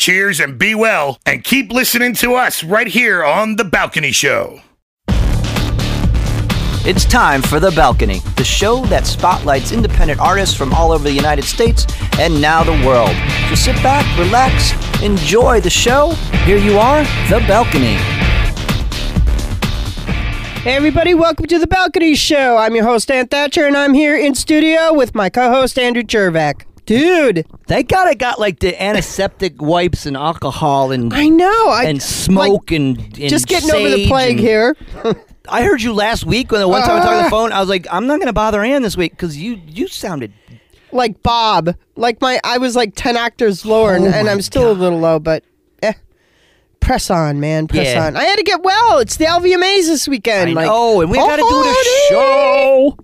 Cheers and be well, and keep listening to us right here on The Balcony Show. It's time for The Balcony, the show that spotlights independent artists from all over the United States and now the world. So sit back, relax, enjoy the show. Here you are, The Balcony. Hey everybody, welcome to the Balcony Show. I'm your host, Ann Thatcher, and I'm here in studio with my co-host, Andrew Chervack. Dude, Thank God I got like the antiseptic wipes and alcohol and I know. I, and smoke like, and, and just getting over the plague and- here. I heard you last week when the one time we talked on the phone. I was like, I'm not going to bother Ann this week because you you sounded like Bob. Like my, I was like 10 octaves lower, and, Oh and I'm still a little low, but eh. Press on, man. Press Yeah. on. I had to get well. It's the LVMAs this weekend. I like, know, and we got to do the show.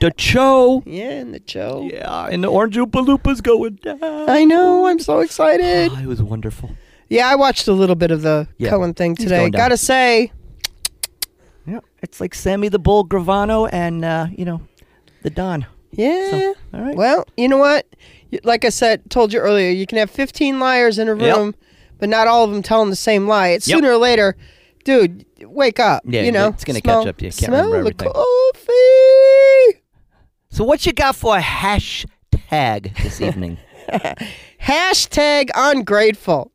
The show. Yeah, and the show. Yeah, and the Orange Oompa Loompas going down. I know. I'm so excited. Oh, it was wonderful. Yeah, I watched a little bit of the Yeah, Cohen thing he's today. going down. Gotta say, Yeah, it's like Sammy the Bull Gravano and uh, you know, the Don. yeah. So, all right. Well, you know what? Like I said, told you earlier, you can have 15 liars in a Yep. room, but not all of them telling the same lie. It's Yep. sooner or later, dude, wake up. Yeah, you know, it's gonna smell- catch up to you. Can't smell remember the everything. coffee. So what you got for a hashtag this evening? Hashtag ungrateful.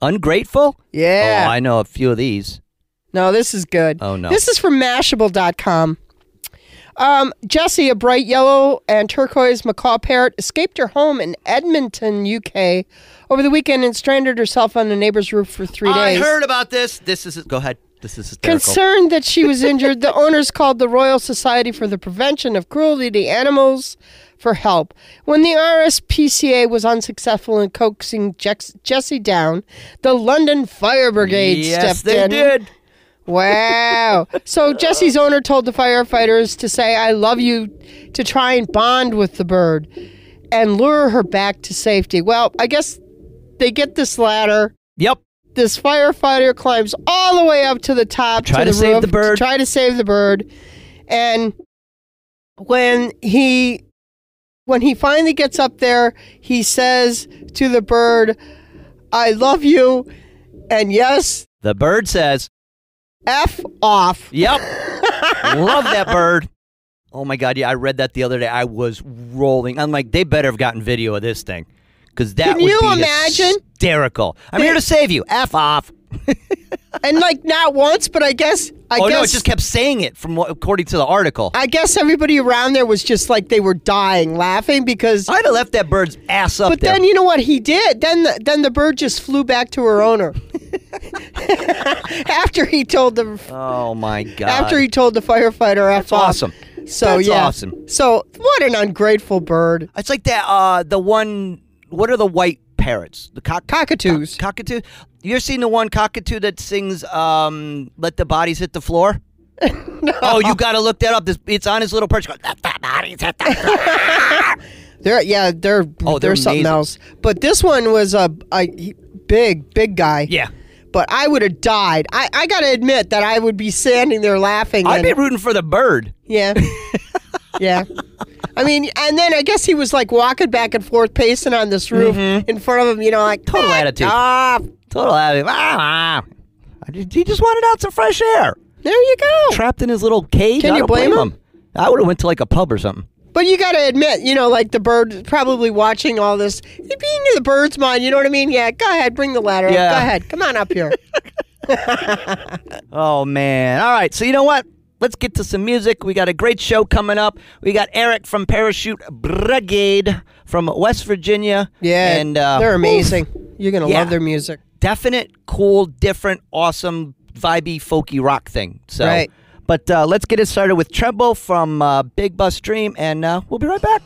Ungrateful? Yeah. Oh, I know a few of these. No, this is good. Oh, no. This is from Mashable.com. Um, Jessie, a bright yellow and turquoise macaw parrot, escaped her home in Edmonton, UK, over the weekend and stranded herself on a neighbor's roof for three I days. I heard about this. This is go ahead. This is hysterical. Concerned that she was injured, the owners called the Royal Society for the Prevention of Cruelty to Animals for help. When the RSPCA was unsuccessful in coaxing Jessie down, the London Fire Brigade yes, stepped they in. did. Wow. So Jesse's owner told the firefighters to say, I love you, to try and bond with the bird and lure her back to safety. Well, I guess they get this ladder. Yep. This firefighter climbs all the way up to the top Try to to the save roof the bird. To try to save the bird. And when he when he finally gets up there, he says to the bird, I love you. And yes, The bird says, F off. "Yep, love that bird." Oh my god, yeah, I read that the other day. I was rolling. I'm like, they better have gotten video of this thing, because that Can would you be imagine? hysterical. I'm here to save you. F off. and like not once, but I guess I oh guess no, it just kept saying it from what, according to the article. I guess everybody around there was just like they were dying laughing because. I'd have left that bird's ass up but there. then you know what he did? Then the, then the bird just flew back to her owner. after he told the oh my god. after he told the firefighter F That's off. awesome. So That's yeah. awesome. So what an ungrateful bird. It's like that. Uh, the one. What are the white parrots? The cock Cockatoos. cock- cockatoo. You ever seen the one cockatoo that sings um, "Let the bodies hit the floor"? Oh, you got to look that up. This it's on his little perch. Goes, Let the bodies hit the floor. They're yeah, they're Oh, they're they're something else. But this one was a, a big big guy. yeah, But I would have died. I, I got to admit that I would be standing there laughing. I'd be rooting for the bird. yeah. yeah. I mean, and then I guess he was like walking back and forth, pacing on this roof in front of him, you know, like Mm-hmm. Total attitude. off." Total attitude. Ah, ah. He just wanted out some fresh air. There you go. Trapped in his little cage. Can you don't blame him? I would have went to like a pub or something. But you got to admit, you know, like the bird probably watching all this. Being in the bird's mind, you know what I mean? Yeah, go ahead, bring the ladder. up. Yeah. Go ahead, come on up here. Oh man! All right, so you know what? Let's get to some music. We got a great show coming up. We got Eric from Parachute Brigade from West Virginia. Yeah, and uh, they're amazing. You're gonna Yeah. love their music. definite, cool, different, awesome, vibey, folky rock thing. So, Right. but uh, let's get it started with Tremble from uh, Big Bus Dream, and uh, we'll be right back.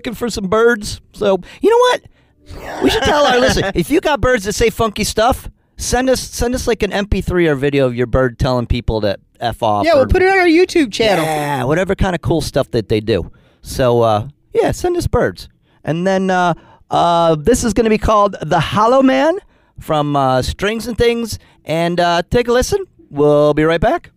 Looking for some birds. So, you know what? We should tell our listen. If you got birds that say funky stuff, send us send us like an MP3 or video of your bird telling people to f off. Yeah, or- we'll put it on our YouTube channel. Yeah, whatever kind of cool stuff that they do. So, uh, yeah, send us birds. And then uh, uh, this is going to be called The Hollow Man from uh, Strings and Things. And uh, take a listen. We'll be right back.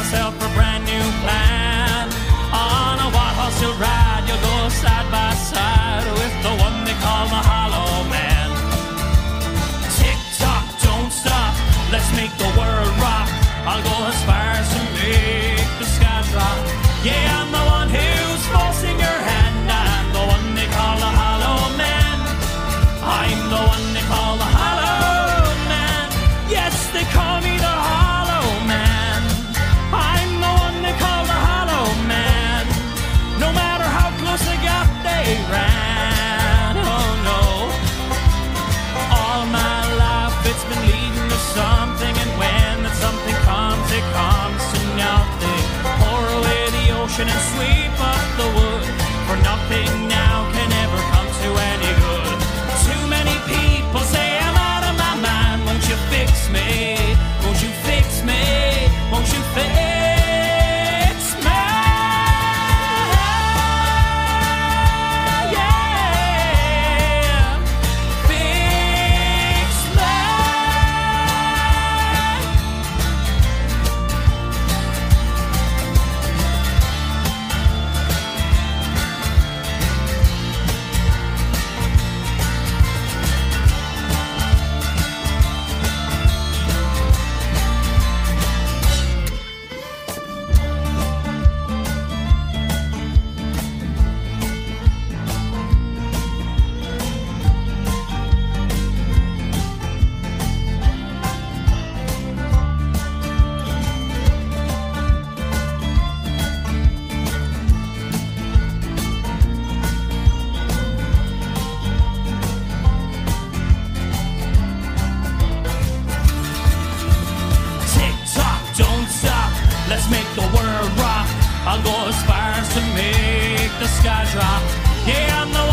Myself a brand new plan. Let's make the world rock. I'll go as far as to make the sky drop. Yeah, I'm the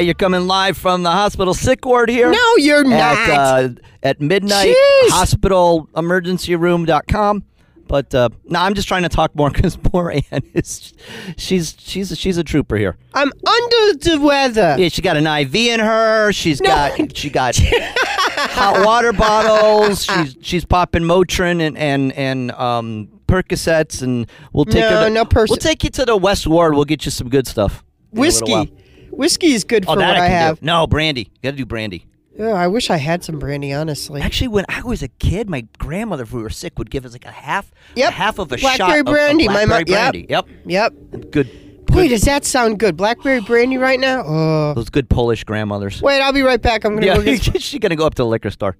you're coming live from the hospital sick ward here. No, you're not. At, uh, at midnight, Jeez. hospitalemergencyroom.com. But uh, no, I'm just trying to talk more because poor Ann is she's she's she's a trooper here. I'm under the weather. Yeah, she got an IV in her. She's No. got she got hot water bottles. She's she's popping Motrin and and and um Percocets, and we'll take No, her. To, no Perc- We'll take you to the West Ward. We'll get you some good stuff. Whiskey. Whiskey is good for Oh, that what I, I have. do. No, brandy. You got to do brandy. Oh, I wish I had some brandy, honestly. Actually, when I was a kid, my grandmother, if we were sick, would give us like a half, Yep. a half of a Blackberry shot of- brandy. Of, My blackberry yep. brandy. Yep. Yep. Good. Boy, does that sound good. Blackberry brandy right now? Oh. Those good Polish grandmothers. Wait, I'll be right back. I'm going to Yeah, go get she's gonna go up to the liquor store.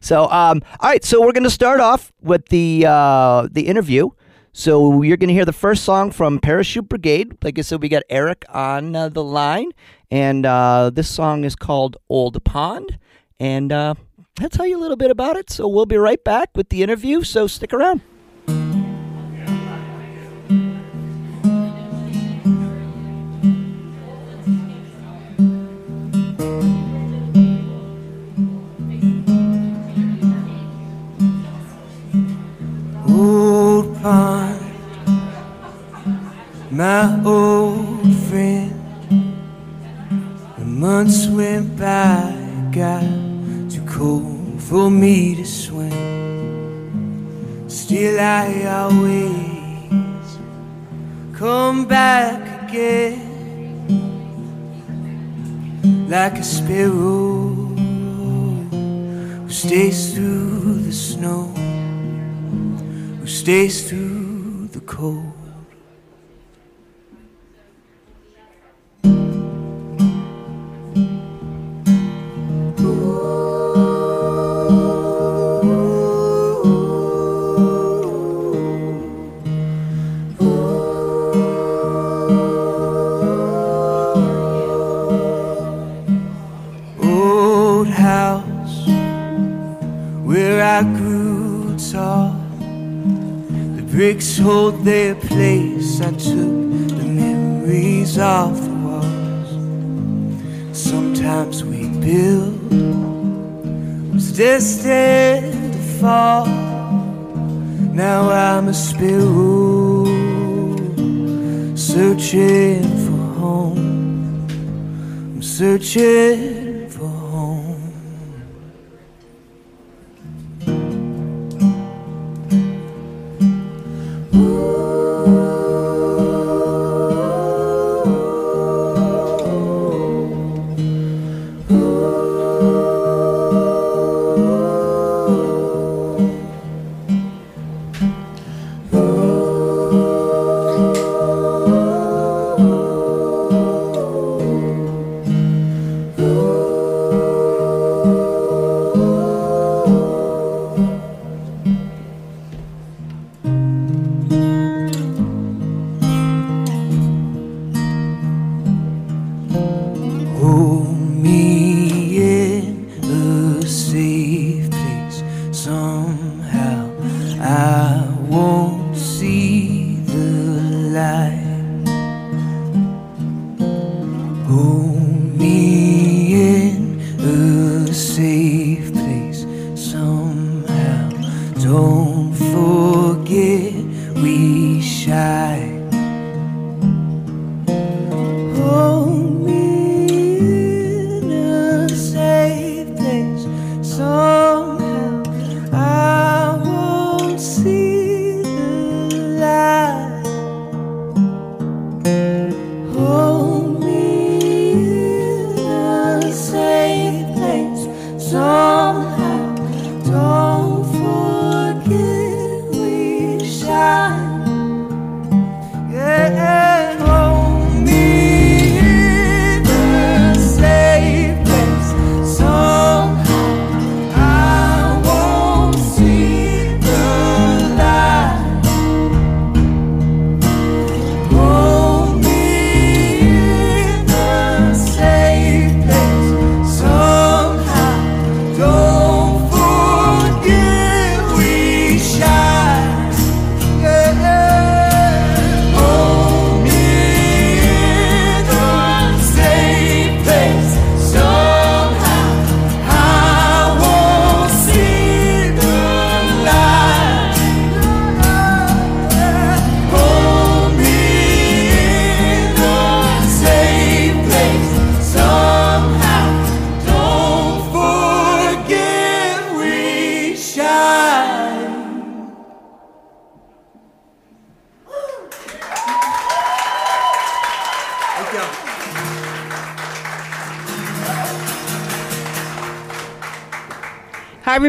So, um, all right. So we're gonna start off with the uh, the interview. So you're gonna hear the first song from Parachute Brigade. Like I said, we got Eric on uh, the line, and uh, this song is called Old Pond, and uh, I'll tell you a little bit about it. So we'll be right back with the interview. So stick around. my old friend. The months went by, got too cold for me to swim. Still, I always come back again like a sparrow who stays through the snow, who stays through the cold. Their place. I took the memories off the walls. Sometimes we build was destined to fall. Now I'm a sparrow searching for home. I'm searching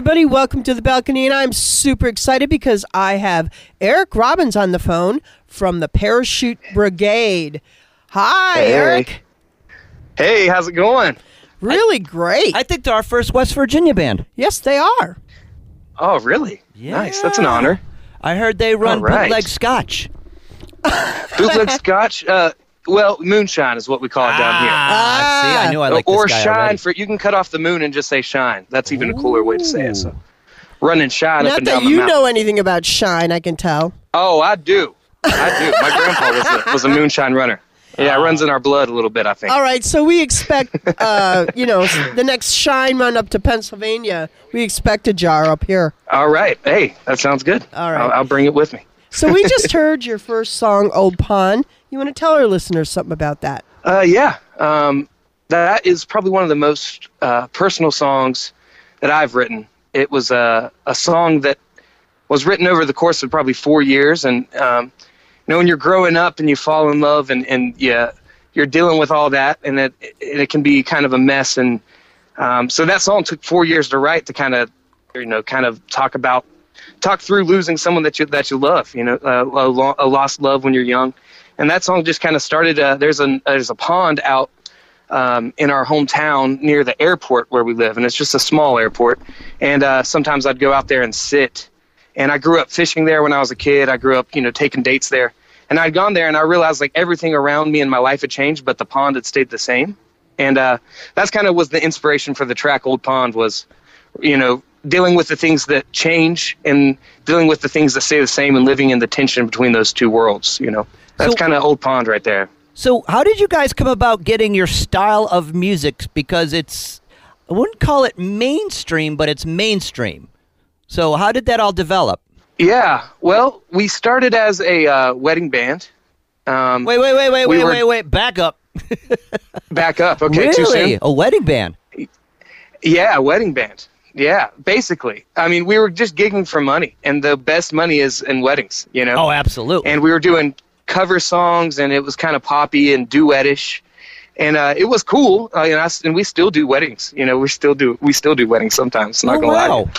everybody. Welcome to the balcony, and I'm super excited because I have Eric Robbins on the phone from the Parachute Brigade. Hi, Hey. Eric. Hey, how's it going? Really great. I think they're our first West Virginia band. yes, they are. Oh, really? Yeah. Nice. That's an honor. I heard they run All right. bootleg scotch. Bootleg Scotch. Uh, well, moonshine is what we call it down here. Ah, see, I knew I liked or this guy shine already. for you can cut off the moon and just say shine. That's even a cooler way to say it. So, running shine up Not and that down the you mountain. know anything about Shine, I can tell. Oh, I do. I do. My grandpa was a, was a moonshine runner. Yeah, it runs in our blood a little bit. I think. All right, so we expect, uh, you know, the next Shine run up to Pennsylvania. We expect a jar up here. All right. Hey, that sounds good. All right. I'll, I'll bring it with me. So we just heard your first song, Old Pond. You want to tell our listeners something about that? Uh, yeah. Um, that is probably one of the most uh, personal songs that I've written. It was a a song that was written over the course of probably four years, and um, you know when you're growing up and you fall in love and and yeah, you're dealing with all that, and it it can be kind of a mess. And um, so that song took four years to write to kind of you know kind of talk about talk through losing someone that you that you love. You know, uh, a, a lost love when you're young, and that song just kind of started. Uh, there's a there's a pond out um, in our hometown near the airport where we live, and it's just a small airport. And uh, sometimes I'd go out there and sit. And I grew up fishing there when I was a kid. I grew up, you know, taking dates there. And I'd gone there, and I realized like everything around me in my life had changed, but the pond had stayed the same. And uh, that's kind of was the inspiration for the track "Old Pond." Was, you know, dealing with the things that change and dealing with the things that stay the same, and living in the tension between those two worlds. You know, that's So- kind of "Old Pond" right there. So, how did you guys come about getting your style of music? Because it's, I wouldn't call it mainstream, but it's mainstream. So, how did that all develop? Yeah, well, we started as a uh, wedding band. Um, Wait, wait, wait, wait, We wait, were- wait, wait. Back up. back up. Okay, too really? soon. A wedding band. Yeah, a wedding band. Yeah, basically. I mean, we were just gigging for money, and the best money is in weddings, you know. Oh, absolutely. And we were doing cover songs, and it was kind of poppy and duetish, and uh, it was cool. Uh, and, I, and we still do weddings. You know, we still do we still do weddings sometimes. Not oh, gonna lie. wow.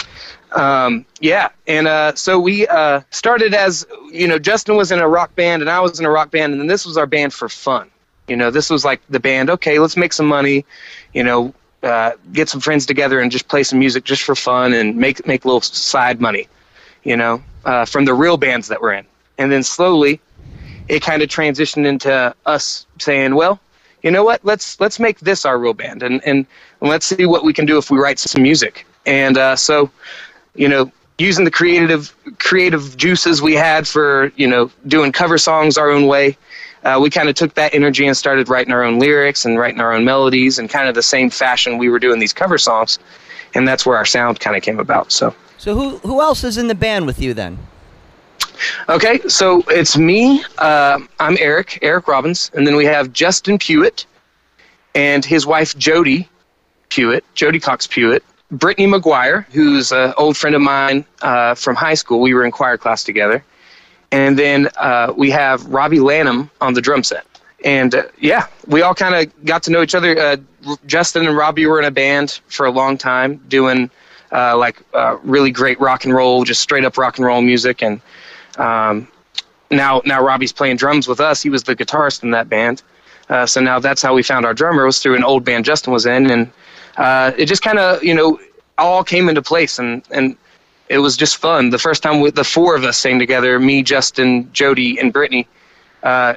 Um, yeah, and uh, so we uh, started as you know, Justin was in a rock band and I was in a rock band, and then this was our band for fun. You know, this was like the band. Okay, let's make some money. You know, uh, get some friends together and just play some music just for fun and make make a little side money. You know, uh, from the real bands that we're in, and then slowly, it kind of transitioned into us saying, well. You know what? Let's let's make this our real band, and and, let's see what we can do if we write some music. And uh, so, you know, using the creative creative juices we had for you know doing cover songs our own way, uh, we kind of took that energy and started writing our own lyrics and writing our own melodies and kind of the same fashion we were doing these cover songs, and that's where our sound kind of came about. So. So, who who else is in the band with you then? Okay, so it's me. Uh, I'm Eric, Eric Robbins, and then we have Justin Pewitt and his wife Jody Pewitt, Jody Cox Pewitt, Brittany McGuire, who's an old friend of mine uh, from high school. We were in choir class together, and then uh, we have Robbie Lanham on the drum set. And uh, yeah, we all kind of got to know each other. Uh, Justin and Robbie were in a band for a long time, doing uh, like really great rock and roll, just straight up rock and roll music. And um, now, now Robbie's playing drums with us. He was the guitarist in that band. Uh, so now that's how we found our drummer was through an old band Justin was in, and uh, it just kind of you know all came into place, and and it was just fun. The first time we, the four of us sang together, me, Justin, Jody, and Brittany, uh,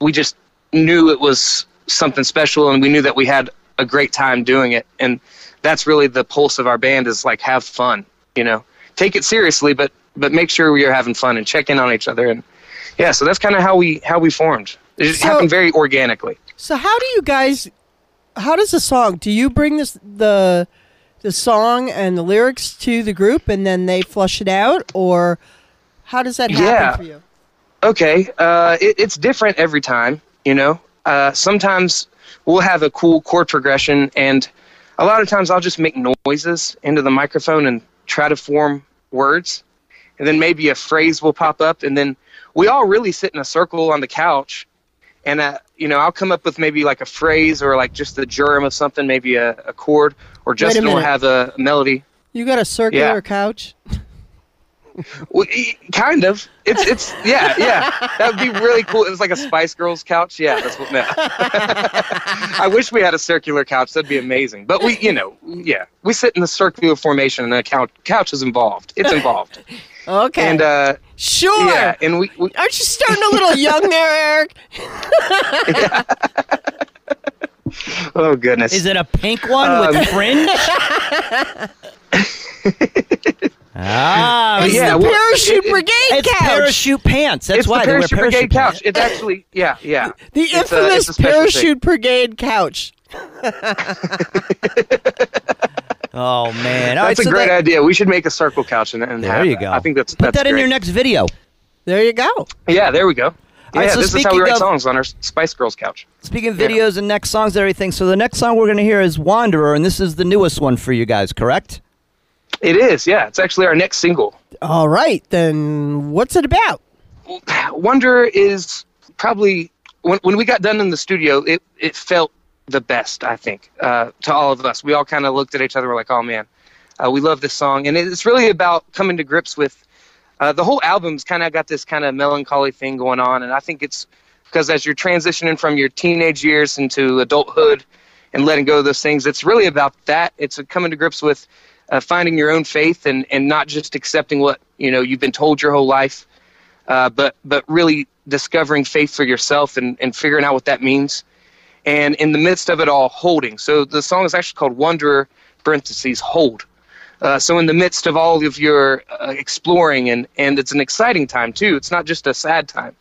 we just knew it was something special, and we knew that we had a great time doing it, and that's really the pulse of our band is like have fun, you know, take it seriously, but but make sure we are having fun and check in on each other, and yeah, so that's kind of how we how we formed. It just So- happened very organically. So how do you guys? How does the song? Do you bring this the the song and the lyrics to the group, and then they flush it out, or how does that happen Yeah. for you? okay uh, it, it's different every time you know uh, sometimes we'll have a cool chord progression and a lot of times i'll just make noises into the microphone and try to form words and then maybe a phrase will pop up and then we all really sit in a circle on the couch and uh, you know i'll come up with maybe like a phrase or like just the germ of something maybe a, a chord or justin will have a melody You got a circular Yeah. couch. Well, kind of. It's it's yeah yeah. That would be really cool. It's like a Spice Girls couch. Yeah, that's what. No. I wish we had a circular couch. That'd be amazing. But we, you know, yeah, we sit in the circular formation, and a couch couch is involved. It's involved. Okay. And uh, sure. yeah, and we, we Aren't you starting a little young there, Eric? oh goodness. Is it a pink one Um, with fringe? ah, It's yeah, the well, parachute it- it- brigade it's couch. parachute pants. That's it's why the parachute parachute brigade couch. It's actually yeah yeah. the It's infamous a special thing. parachute brigade couch. Oh man, All That's right, a so great that- idea. We should make a circle couch and, and There have you that. go. I think that's Put that's that in great. your next video. There you go. Yeah, there we go. All right, yeah, so this is how we write of- songs on our Spice Girls couch. Speaking of videos and next songs and everything, so the next song we're going to hear is Wanderer, and this is the newest one for you guys, correct? It is, yeah. It's actually our next single. All right, then what's it about? Wanderer is probably when when we got done in the studio, it it felt the best. I think uh, to all of us, we all kind of looked at each other. We're like, oh man, uh, we love this song, and it's really about coming to grips with uh, the whole album's kind of got this kind of melancholy thing going on, and I think it's because as you're transitioning from your teenage years into adulthood and letting go of those things, it's really about that. It's coming to grips with uh, finding your own faith and and not just accepting what you know you've been told your whole life uh, but but really discovering faith for yourself and, and figuring out what that means. And in the midst of it all, holding. So the song is actually called Wanderer, parentheses, hold. Uh, so in the midst of all of your uh, exploring, and, and it's an exciting time too. It's not just a sad time,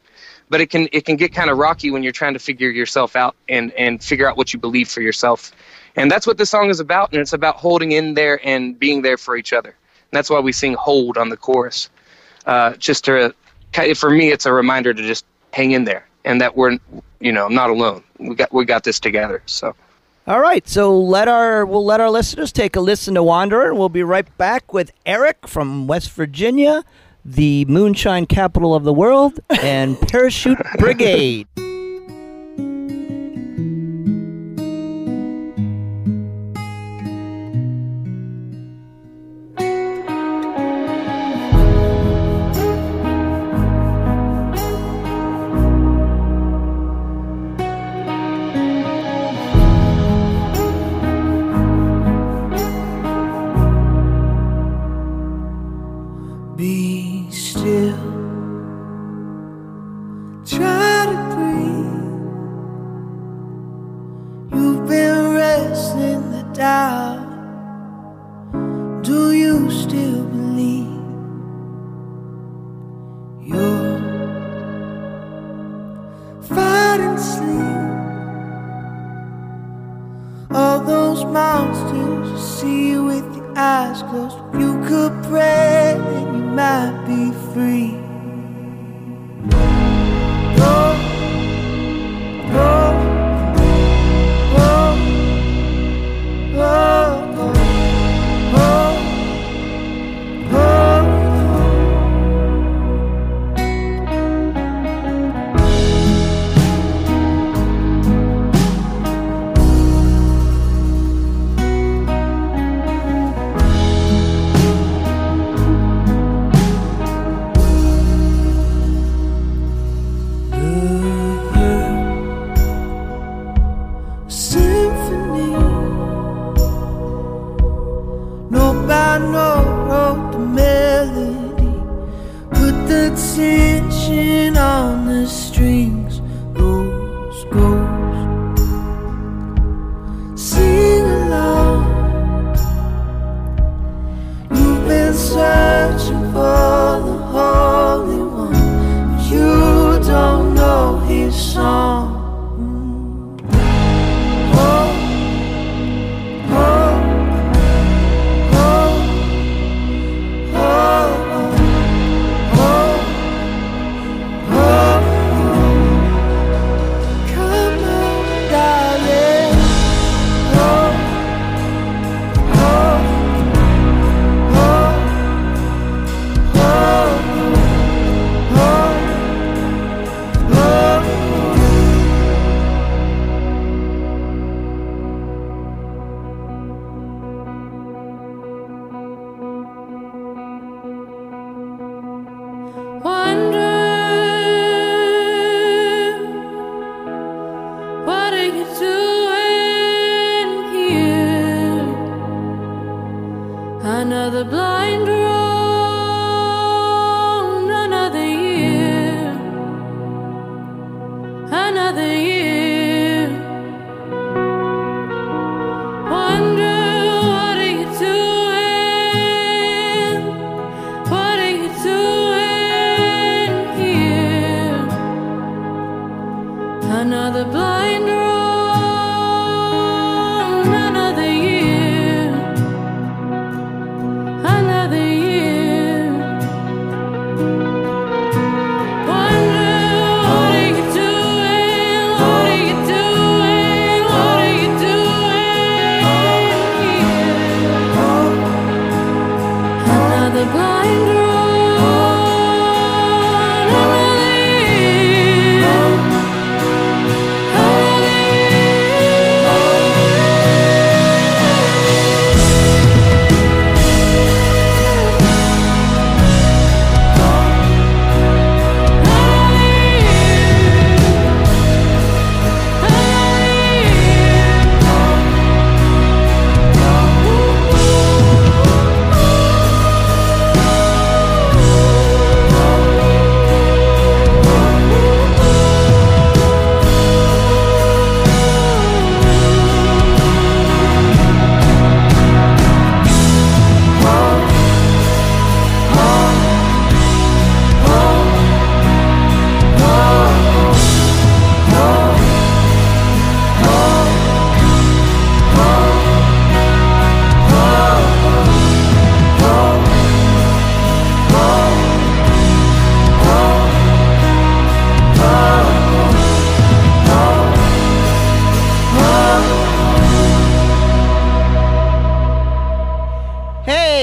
but it can it can get kind of rocky when you're trying to figure yourself out and and figure out what you believe for yourself. And that's what the song is about. And it's about holding in there and being there for each other. And that's why we sing hold on the chorus uh, just to for me it's a reminder to just hang in there and that we're you know not alone we got we got this together so All right, so let our we'll let our listeners take a listen to Wanderer. We'll be right back with Eric from West Virginia, the moonshine capital of the world, and Parachute Brigade.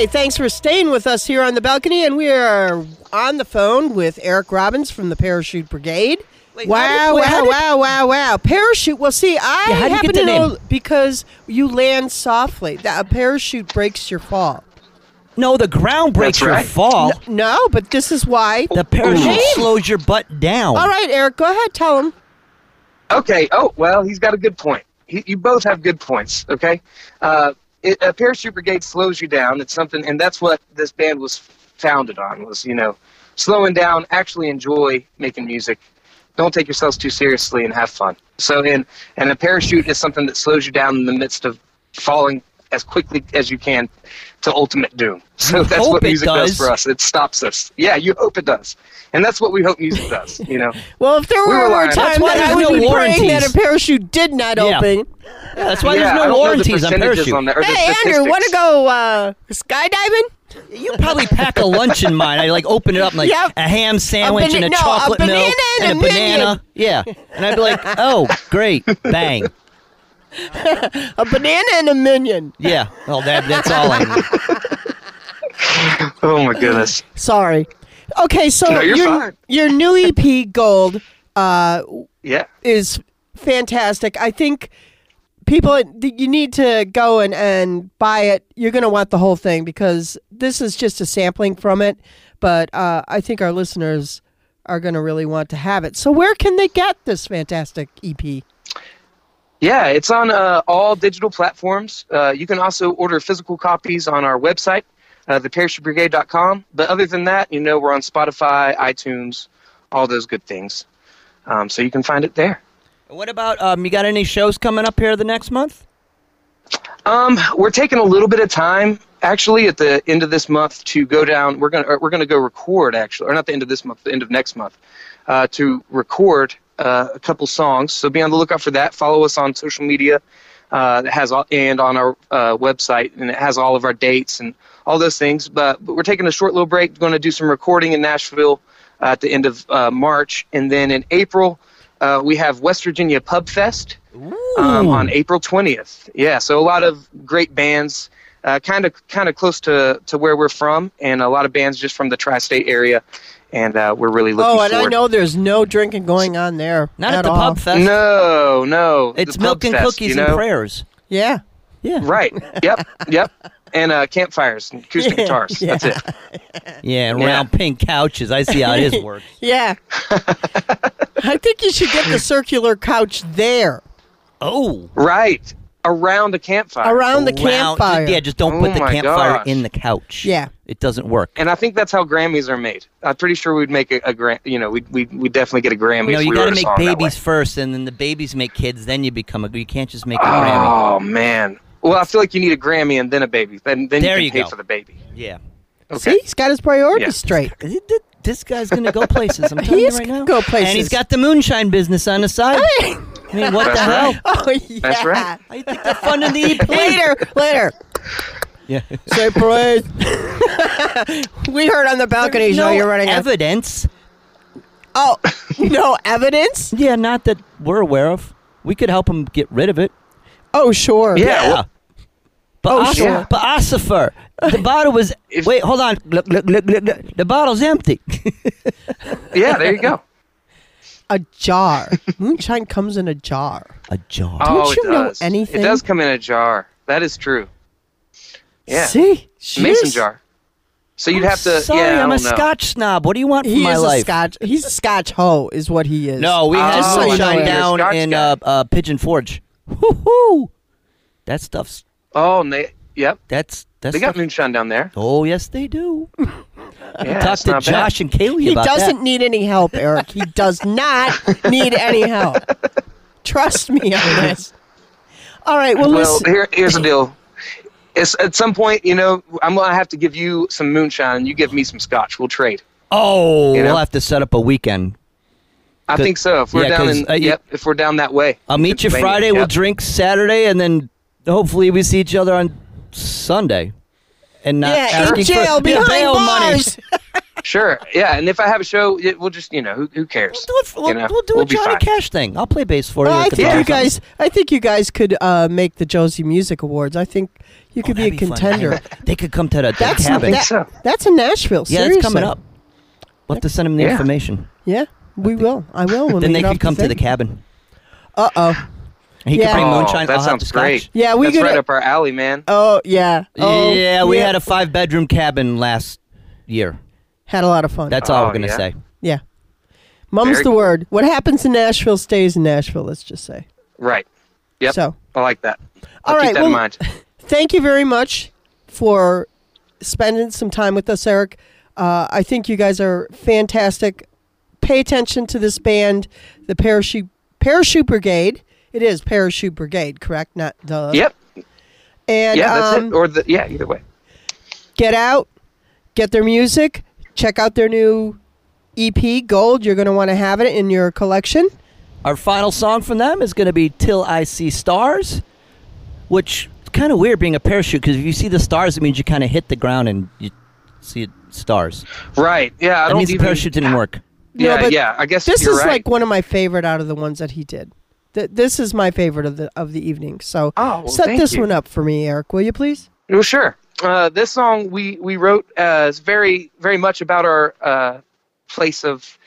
Okay, thanks for staying with us here on the balcony, and we are on the phone with Eric Robbins from the Parachute Brigade. Wait, wow, did- wait, wow, did- wow, wow, wow. Parachute. Well, see, I Yeah, happen get to the know name? because you land softly. That a parachute breaks your fall. No, the ground breaks That's your fall. No, but this is why. The parachute Name. slows your butt down. All right, Eric, go ahead. Tell him. Okay. Oh, well, he's got a good point. He, you both have good points. Okay. Uh, it, a parachute brigade slows you down. It's something, and that's what this band was founded on. Was you know, slowing down. Actually, enjoy making music. Don't take yourselves too seriously and have fun. So, and and a parachute is something that slows you down in the midst of falling as quickly as you can to ultimate doom. So You that's what music does. does. for us. It stops us. Yeah, you hope it does, and that's what we hope music does. You know. Well, if there We were rely a on- time that I would no be praying that a parachute did not Yeah. open. Yeah, that's why yeah, there's no don't the warranties on percentages parachute. on there, or the Hey, Andrew, want to go uh, skydiving? You probably pack a lunch in mine. I like open it up like Yep. a ham sandwich bana- and a no, chocolate banana milk and and a a banana. minion. Yeah, and I'd be like, oh, great, bang. A banana and a minion. Yeah, well, that, that's all I need. Oh my goodness. Sorry. Okay, so No, you're your fine. your new EP Gold uh, Yeah. is fantastic. I think people you need to go and, and buy it. You're going to want the whole thing because this is just a sampling from it, but uh, I think our listeners are going to really want to have it. So where can they get this fantastic EP? Yeah, it's on uh, all digital platforms. Uh, you can also order physical copies on our website, uh, theparachutebrigade.com. But other than that, you know, we're on Spotify, iTunes, all those good things. Um, so you can find it there. What about um? You got any shows coming up here the next month? Um, we're taking a little bit of time actually at the end of this month to go down. We're gonna we're gonna go record actually, or not the end of this month, the end of next month, uh, to record uh, a couple songs. So be on the lookout for that. Follow us on social media. Uh, that has all, and on our uh, website, and it has all of our dates and all those things. But, but we're taking a short little break. Going to do some recording in Nashville uh, at the end of uh, March, and then in April uh, we have West Virginia Pub Fest um, on April 20th. Yeah, so a lot of great bands, kind of kind of close to, to where we're from, and a lot of bands just from the tri-state area, and uh, we're really looking Oh, and I know there's no drinking going on there. Not at, the all. pub fest. No, no, it's the milk and Fest, cookies you and prayers. Yeah. Yeah, Right. Yep. yep. And uh, campfires, and acoustic Yeah, guitars. yeah. That's it. yeah, and Yeah. round pink couches. I see how his works. Yeah. I think you should get the circular couch there. Oh, Right. Around the campfire. Around the round- campfire. Yeah, just don't Oh put the campfire gosh. in the couch. Yeah. It doesn't work. and I think that's how Grammys are made. I'm pretty sure we'd make a, a gram. You know, we'd we would definitely get a Grammy. No, if you we got to make song that way. babies first, and then the babies make kids. Then you become a. You can't just make a Grammy. Oh man. Well, I feel like you need a Grammy and then a baby. Then then There you you can pay go. for the baby. Yeah. See, he's got his priorities Yeah. straight. This guy's gonna go places. I'm telling you He's right gonna now. go places. And he's got the moonshine business on the side. I mean, what That's the hell? Oh yeah. That's right. I think they're funding the EP? Later, later. Yeah. Say praise. we heard on the balcony There's no you're running. a- evidence. oh, no evidence? Yeah, not that we're aware of. We could help him get rid of it. Oh, sure. Yeah. well, But Oh, Os- sure. But Ossifer, the bottle was. If- wait, hold on. Look, look, look, look, look. The bottle's empty. yeah. There you go. A jar. Moonshine comes in a jar. a jar. Oh, Don't oh, you it know anything? It does come in a jar. That is true. Yeah. See? Mason jar. So you'd I'm have to. Sorry, yeah, I I'm a don't know. Scotch snob. What do you want from He my is life? a scotch. He's a scotch hoe, is what he is. No, we had Oh, I know moonshine you're a down Scotch in guy. uh, uh, Pigeon Forge. Woo-hoo! That stuff's Oh, and they. Yep. that's that's. They got moonshine down there. Oh yes, they do. Yeah, Talk it's to not bad. Josh and Kaylee He about doesn't that. need any help, Eric. He does not need any help. Trust me on this. All right. Well, Well, listen. here, here's the deal. It's, at some point, you know, I'm gonna have to give you some moonshine, and you give me some scotch. We'll trade. Oh, You know? we'll have to set up a weekend. I think so. If we're Yeah, down 'cause, in, uh, yep, if we're down that way. I'll meet you Pennsylvania, Friday. We'll drink Saturday, and then hopefully we see each other on Sunday. And not Yeah, in jail for behind bail money. bars. Sure. Yeah, and if I have a show, it, we'll just you know who, who cares? We'll do it. We'll, You know, we'll do we'll a be Johnny fine. Cash thing. I'll play bass for you. Well, I think you guys. I think you guys could uh, make the Josie Music Awards. I think you could Oh, be a that'd fun. contender. They could come to the, the That's cabin. think that- so. That's in Nashville. yeah, seriously. it's coming up. We'll have to send them the Yeah. information. Yeah, we will. I will. When Then they could off come to the cabin. Uh oh. He Yeah. could bring Oh, that I'll sounds the scotch. great. Yeah, we That's gonna. right up our alley, man. Oh yeah. Oh, yeah, we had a five bedroom cabin last year. had a lot of fun. That's all Oh, we're gonna yeah? say. yeah. Mum's Very the word. What happens in Nashville stays in Nashville. Let's just say. Right. Yep. So, I like that. I'll All keep right, that well- in mind. thank you very much for spending some time with us, Eric. Uh, I think you guys are fantastic. Pay attention to this band, the Parachute Parachute Brigade. It is Parachute Brigade, correct? Not the. Yep. And Yeah, that's um, it. Or the yeah, either way. get out, get their music, check out their new EP, Gold. You're going to want to have it in your collection. Our final song from them is going to be "Till I See Stars," which is kind of weird being a parachute because if you see the stars, it means you kind of hit the ground and you see stars. Right. Yeah. I That don't means the parachute didn't work. Yeah. No, but yeah. I guess This you're is right. like one of my favorite out of the ones that he did. Th- this is my favorite of the of the evening. So Oh, well, set this you. one up for me, Eric. Will you please? Well, sure. Uh, this song we we wrote uh, is very very much about our uh, place of.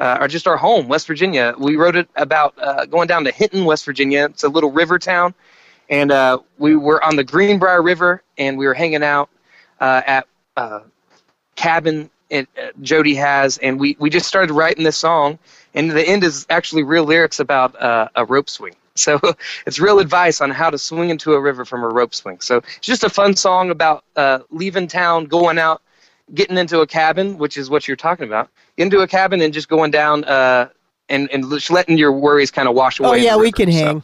Uh, or just our home, West Virginia. We wrote it about uh, going down to Hinton, West Virginia. It's a little river town, and uh, we were on the Greenbrier River, and we were hanging out uh, at uh, cabin it, uh, Jody has, and we we just started writing this song. And the end is actually real lyrics about uh, a rope swing. So it's real advice on how to swing into a river from a rope swing. So it's just a fun song about uh, leaving town, going out, getting into a cabin, which is what you're talking about, into a cabin and just going down uh, and and letting your worries kind of wash away. Oh in the yeah, we river. can So, hang.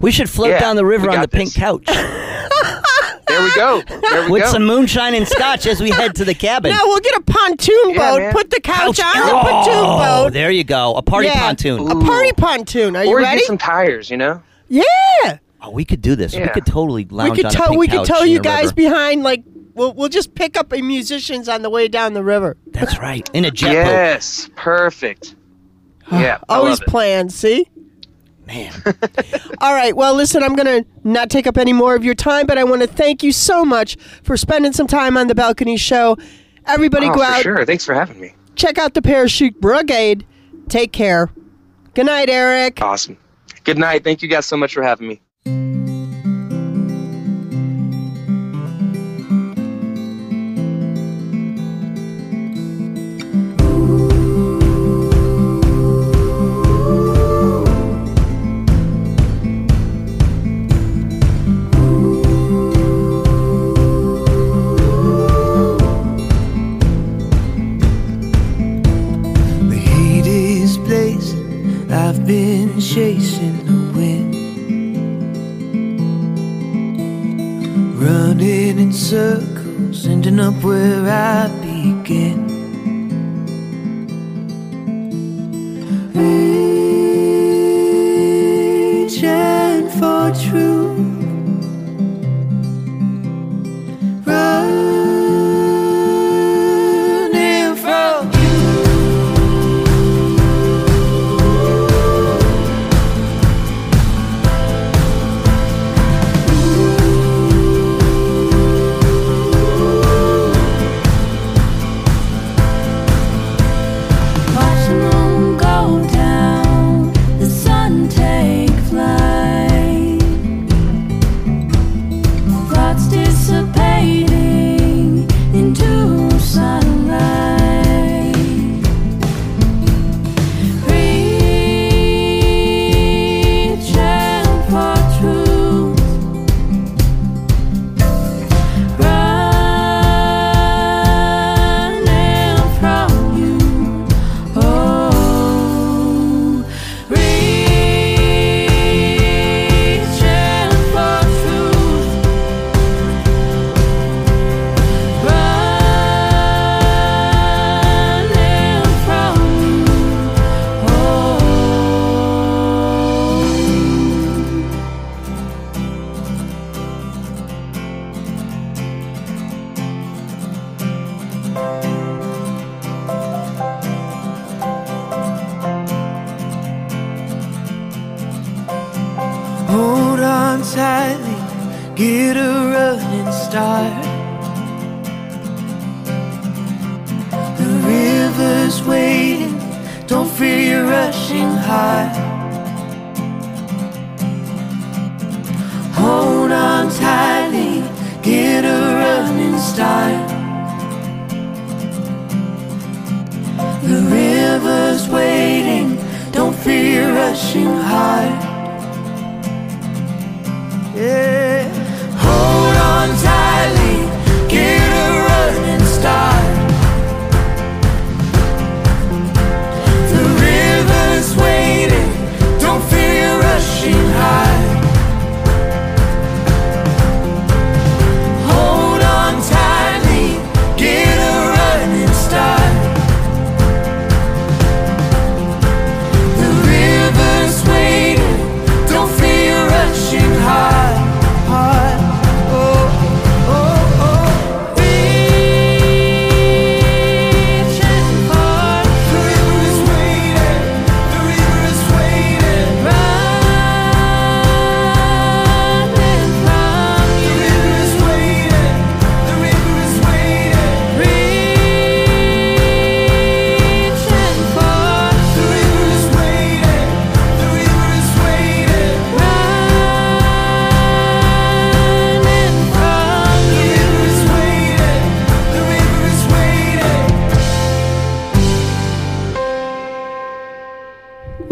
We should float Yeah, down the river on the got pink couch there we go. There we with go. some moonshine and scotch as we head to the cabin. No, we'll get a pontoon Yeah, boat. man. Put the couch, Couch- on the oh, pontoon Oh, boat. there you go. A party Yeah, pontoon. A party pontoon. Are you or ready? get some tires, you know. yeah. Oh, we could do this. We could totally We lounge could on a tow. pink We could couch tow you guys river. behind. Like we'll we'll just pick up a musicians on the way down the river. That's right. In a jet boat. Yes, perfect. Yeah, I Always love planned. See. Man. All right. Well, listen, I'm going to not take up any more of your time, but I want to thank you so much for spending some time on the Balcony Show. Everybody Oh, go out, sure. Thanks for having me. check out the Parachute Brigade. Take care. Good night, Eric. Awesome. Good night. Thank you guys so much for having me. Circles, ending up where I begin.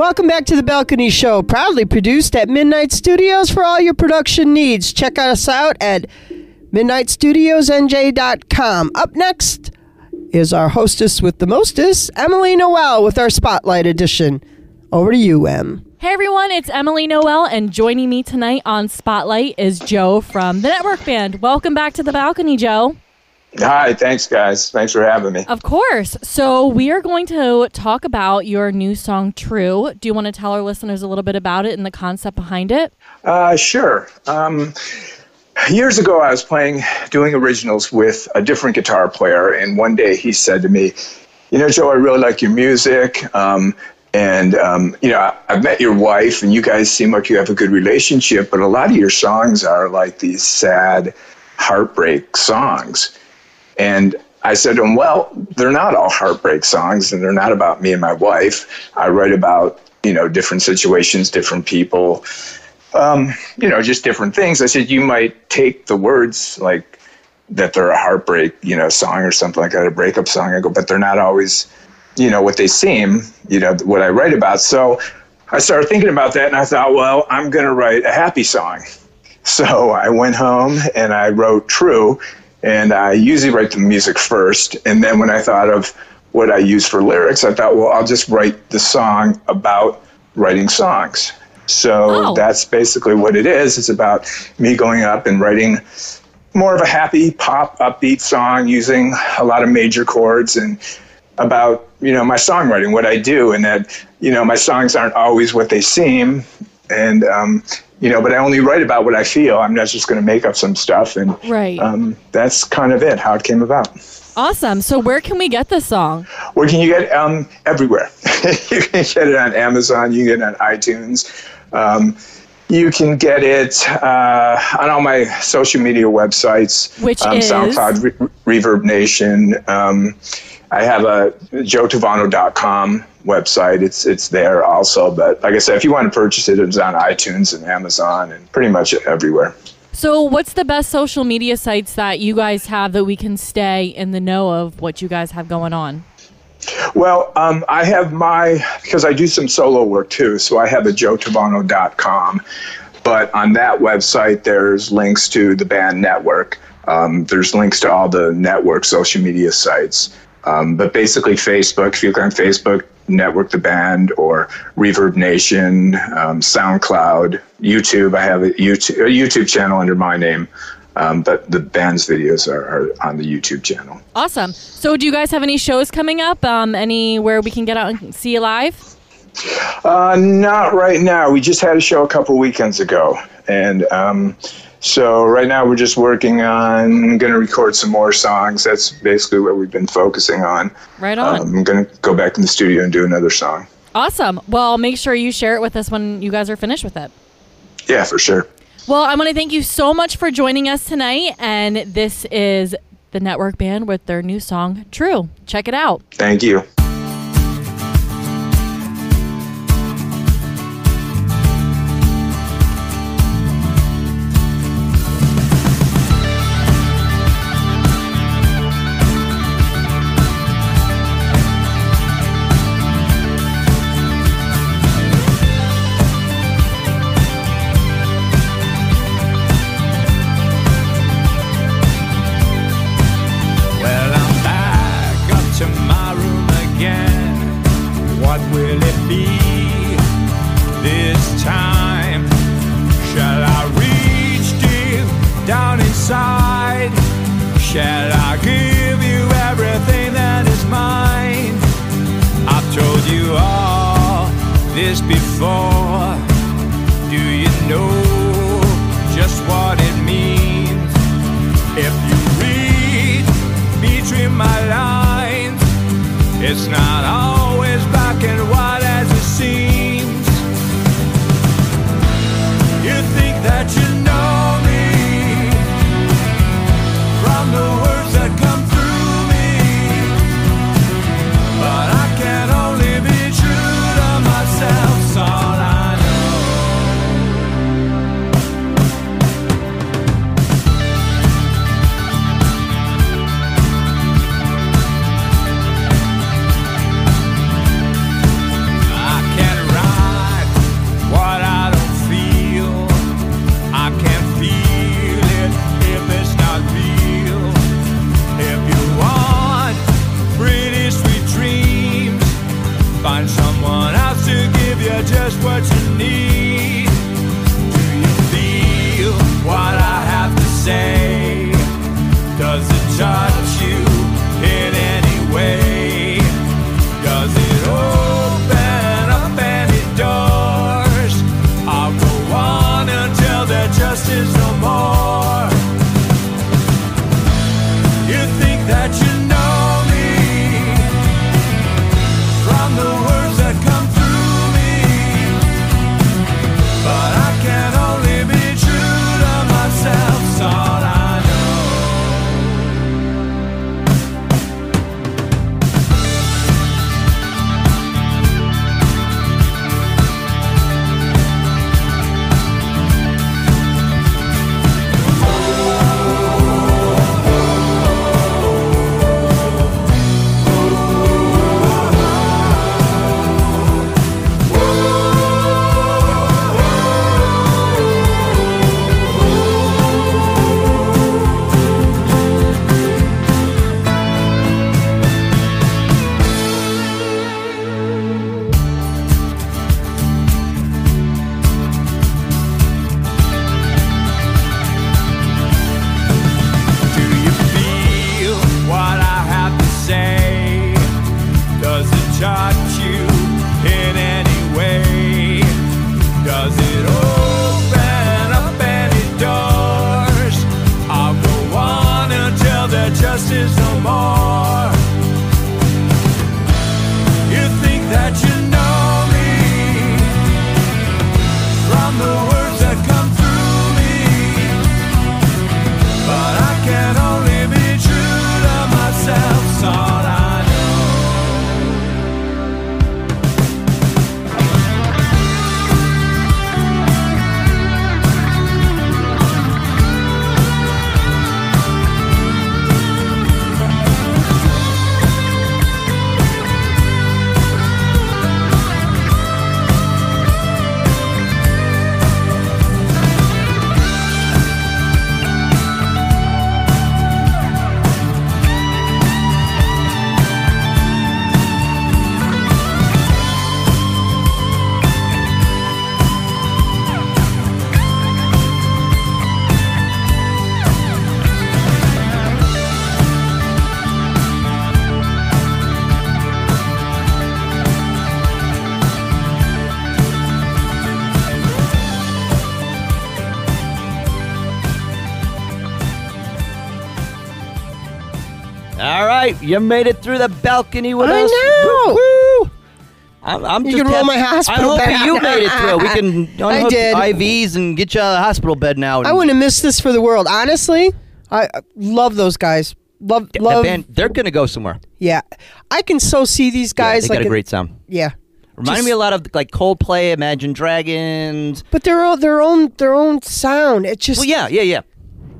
Welcome back to the Balcony Show, proudly produced at Midnight Studios for all your production needs. Check us out at midnightstudiosnj.com. Up next is our hostess with the mostest, Emily Noel, with our Spotlight edition. Over to you, Em. Hey everyone, it's Emily Noel, and joining me tonight on Spotlight is Joe from the Network Band. Welcome back to the balcony, Joe. Hi, thanks, guys. Thanks for having me. Of course. So, we are going to talk about your new song, True. Do you want to tell our listeners a little bit about it and the concept behind it? Uh, sure. Um, years ago, I was playing, doing originals with a different guitar player, and one day he said to me, "You know, Joe, I really like your music." Um, and um, you know, I, I've met your wife, and you guys seem like you have a good relationship. But a lot of your songs are like these sad, heartbreak songs. And I said to him, Well, they're not all heartbreak songs, and they're not about me and my wife. I write about, you know, different situations, different people, um, you know, just different things. I said, You might take the words like that they're a heartbreak, you know, song or something like that, a breakup song. I go, But they're not always, you know, what they seem, you know, what I write about. So I started thinking about that, and I thought, Well, I'm going to write a happy song. So I went home and I wrote True, and I usually write the music first. And then when I thought of what I use for lyrics, I thought, well, I'll just write the song about writing songs. So Oh. that's basically what it is. It's about me going up and writing more of a happy pop upbeat song using a lot of major chords and about you know my songwriting what i do and that you know my songs aren't always what they seem and um, you know but i only write about what i feel i'm not just going to make up some stuff and Right. um, that's kind of it how it came about Awesome. So, where can we get this song? where can you get um, everywhere you can get it on amazon you can get it on itunes um, you can get it uh, on all my social media websites Which um, is? soundcloud Re- reverb nation um, i have a joetavano.com website it's it's there also but like i said if you want to purchase it it's on itunes and amazon and pretty much everywhere So, what's the best social media sites that you guys have that we can stay in the know of what you guys have going on? Well, um, I have my, because I do some solo work too, so I have a joetavano.com. But on that website, there's links to the band network. Um, there's links to all the network social media sites. Um, but basically, Facebook, if you look on Facebook, Network the Band or Reverb Nation, um, SoundCloud, YouTube. I have a YouTube, a YouTube channel under my name, um, but the band's videos are, are on the YouTube channel. Awesome. So, do you guys have any shows coming up? Um, anywhere we can get out and see you live? Uh, not right now. We just had a show a couple weekends ago, and um, so right now we're just working on going to record some more songs. That's basically what we've been focusing on. Right on. Um, I'm going to go back in the studio and do another song. Awesome. Well, make sure you share it with us when you guys are finished with it. Yeah, for sure. Well, I want to thank you so much for joining us tonight. And this is the Network Band with their new song, True. Check it out. Thank you. Until there just is no more. You made it through the balcony with I us. know. Woo-woo. I'm, I'm You just can roll my hospital I hope bed. you made it through. We can I unhook did. IVs and get you out of the hospital bed now. I wouldn't have missed this for the world. Honestly, I I love those guys. Love, That love. band, they're gonna go somewhere. yeah, I can so see these guys they like got a great sound. yeah. Reminded Just- me a lot of like Coldplay, Imagine Dragons. But they're all their own their own sound. It just Well, yeah, yeah, yeah.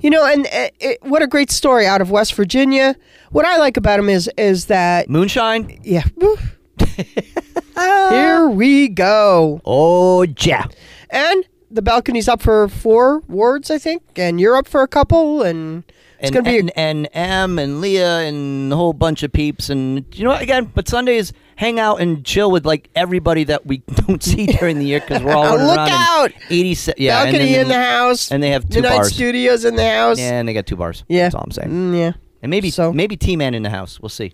you know, and uh, it, what a great story out of West Virginia. What I like about him is is that Moonshine. yeah. Here we go. Oh, yeah. And the balcony's up for four wards, I think, and you're up for a couple, and it's and, gonna be. and, and M and Leah and a whole bunch of peeps and you know what again but Sundays hang out and chill with like everybody that we don't see during the year because we're all running Look around out! 87 yeah and balcony then- in the house. and they have two Midnight bars Studios in the house. yeah and they got two bars Yeah. that's all I'm saying Mm, yeah. And maybe So- maybe T-Man in the house we'll see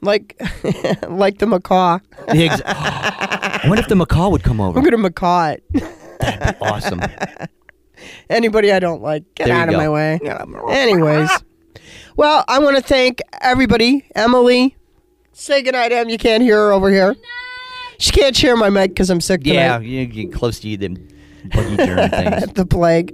Like, like the macaw. The ex- I wonder if the macaw would come over I'm gonna macaw it. awesome Anybody I don't like, get There you out of go. my way. Anyways, well, I want to thank everybody. Emily, say goodnight, Em. You can't hear her over here. She can't share my mic because I'm sick tonight. yeah you get close to you them buggy germ things the plague.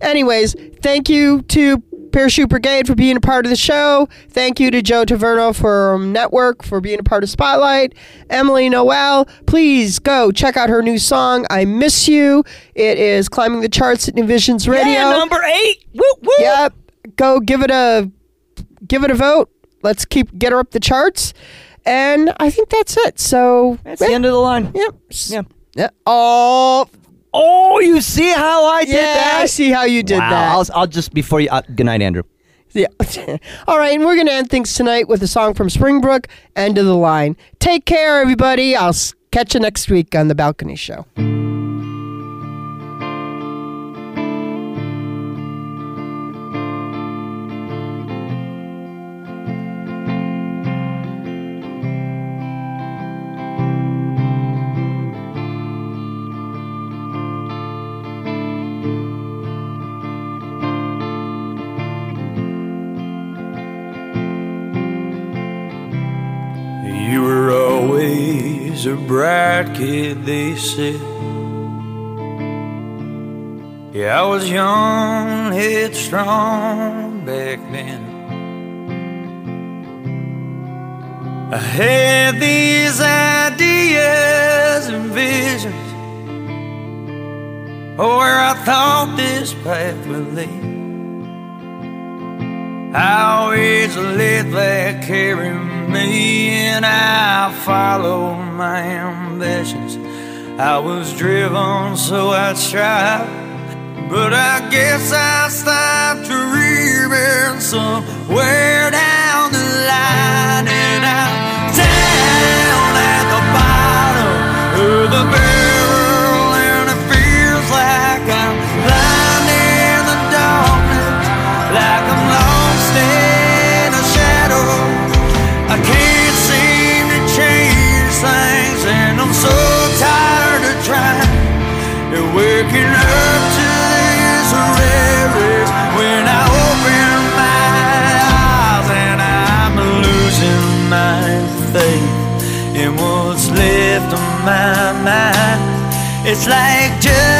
Anyways, thank you to Parachute Brigade for being a part of the show. Thank you to Joe Tavano from um, Network for being a part of Spotlight. Emily Noel, please go check out her new song, I Miss You. It is climbing the charts at New Visions Radio. yeah number eight woo woo Yep. Go give it a give it a vote. Let's keep get her up the charts. And I think that's it. So that's the end of the line Yep. yeah Yeah. Oh, oh you see how I did yeah. that I see how you did wow, that. I'll, I'll just before you uh, good night Andrew Yeah. All right, and we're going to end things tonight with a song from Springbrook, End of the Line. Take care, everybody. I'll catch you next week on The Balcony Show. A bright kid, they said. Yeah, I was young, headstrong back then. I had these ideas and visions of where I thought this path would lead. I always let that carry me, and I followed my ambitions. I was driven, so I tried, but I guess I stopped dreaming somewhere down the line, and I'm down at the bottom of the It's like just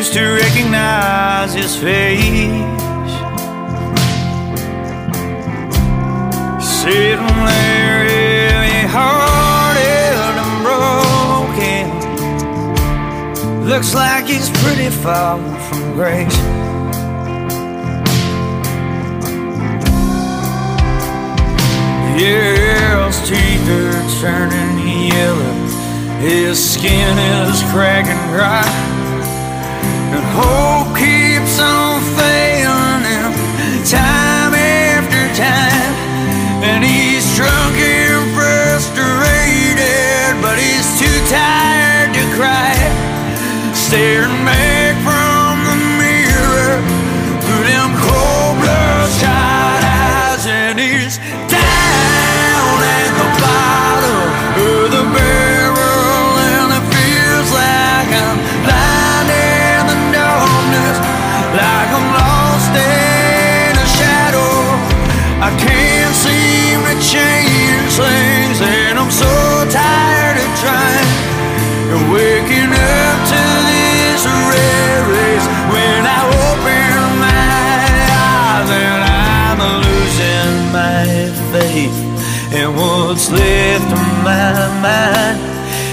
used to recognize his face. Sitting there, heavy hearted and broken. Looks like he's pretty far from grace. His teeth are turning yellow. His skin is cracking dry. Hope keeps on failing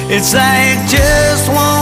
It's like just one